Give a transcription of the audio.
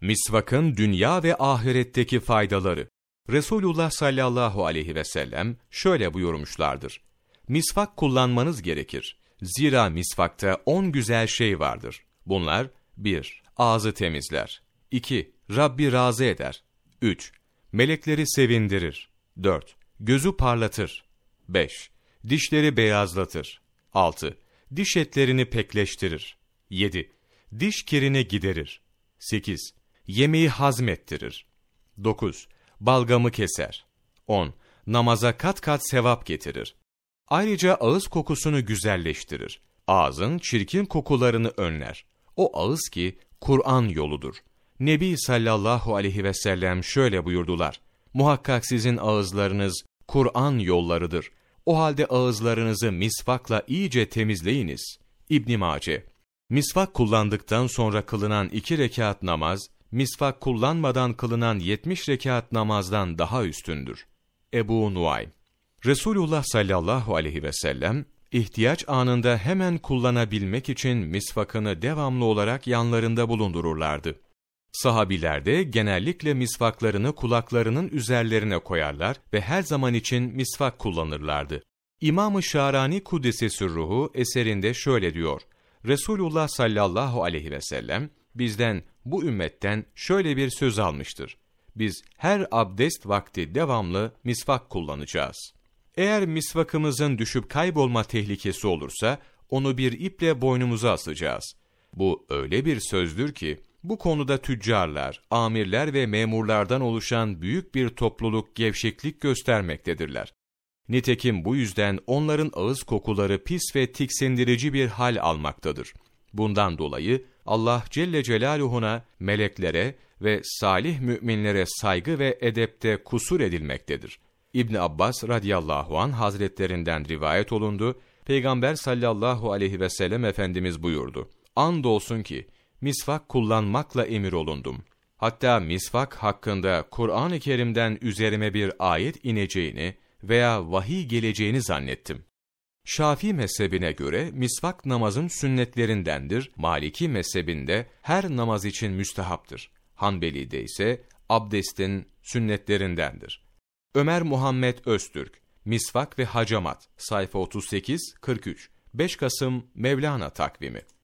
Misvakın dünya ve ahiretteki faydaları. Resulullah sallallahu aleyhi ve sellem şöyle buyurmuşlardır. Misvak kullanmanız gerekir. Zira misvakta on güzel şey vardır. Bunlar 1. Ağzı temizler. 2. Rabbi razı eder. 3. Melekleri sevindirir. 4. Gözü parlatır. 5. Dişleri beyazlatır. 6. Diş etlerini pekleştirir. 7. Diş kirini giderir. 8. Yemeği hazmettirir. 9. Balgamı keser. 10. Namaza kat kat sevap getirir. Ayrıca ağız kokusunu güzelleştirir. Ağzın çirkin kokularını önler. O ağız ki Kur'an yoludur. Nebi sallallahu aleyhi ve sellem şöyle buyurdular. Muhakkak sizin ağızlarınız Kur'an yollarıdır. O halde ağızlarınızı misvakla iyice temizleyiniz. İbn Mace. Misvak kullandıktan sonra kılınan iki rekat namaz, misvak kullanmadan kılınan 70 rekat namazdan daha üstündür. Ebu Nuaym. Resulullah sallallahu aleyhi ve sellem ihtiyaç anında hemen kullanabilmek için misvakını devamlı olarak yanlarında bulundururlardı. Sahabiler de genellikle misvaklarını kulaklarının üzerlerine koyarlar ve her zaman için misvak kullanırlardı. İmam-ı Şarani Kuddesi Ruhu eserinde şöyle diyor. Resulullah sallallahu aleyhi ve sellem bizden bu ümmetten şöyle bir söz almıştır. Biz her abdest vakti devamlı misvak kullanacağız. Eğer misvakımızın düşüp kaybolma tehlikesi olursa onu bir iple boynumuza asacağız. Bu öyle bir sözdür ki bu konuda tüccarlar, amirler ve memurlardan oluşan büyük bir topluluk gevşeklik göstermektedirler. Nitekim bu yüzden onların ağız kokuları pis ve tiksindirici bir hal almaktadır. Bundan dolayı Allah Celle Celaluhu'na, meleklere ve salih müminlere saygı ve edepte kusur edilmektedir. İbn Abbas radıyallahu an hazretlerinden rivayet olundu. Peygamber sallallahu aleyhi ve sellem Efendimiz buyurdu. Andolsun ki misvak kullanmakla emir olundum. Hatta misvak hakkında Kur'an-ı Kerim'den üzerime bir ayet ineceğini veya vahiy geleceğini zannettim. Şafii mezhebine göre misvak namazın sünnetlerindendir, Maliki mezhebinde her namaz için müstehaptır. Hanbeli'de ise abdestin sünnetlerindendir. Ömer Muhammed Öztürk, Misvak ve Hacamat, sayfa 38-43, 5 Kasım Mevlana takvimi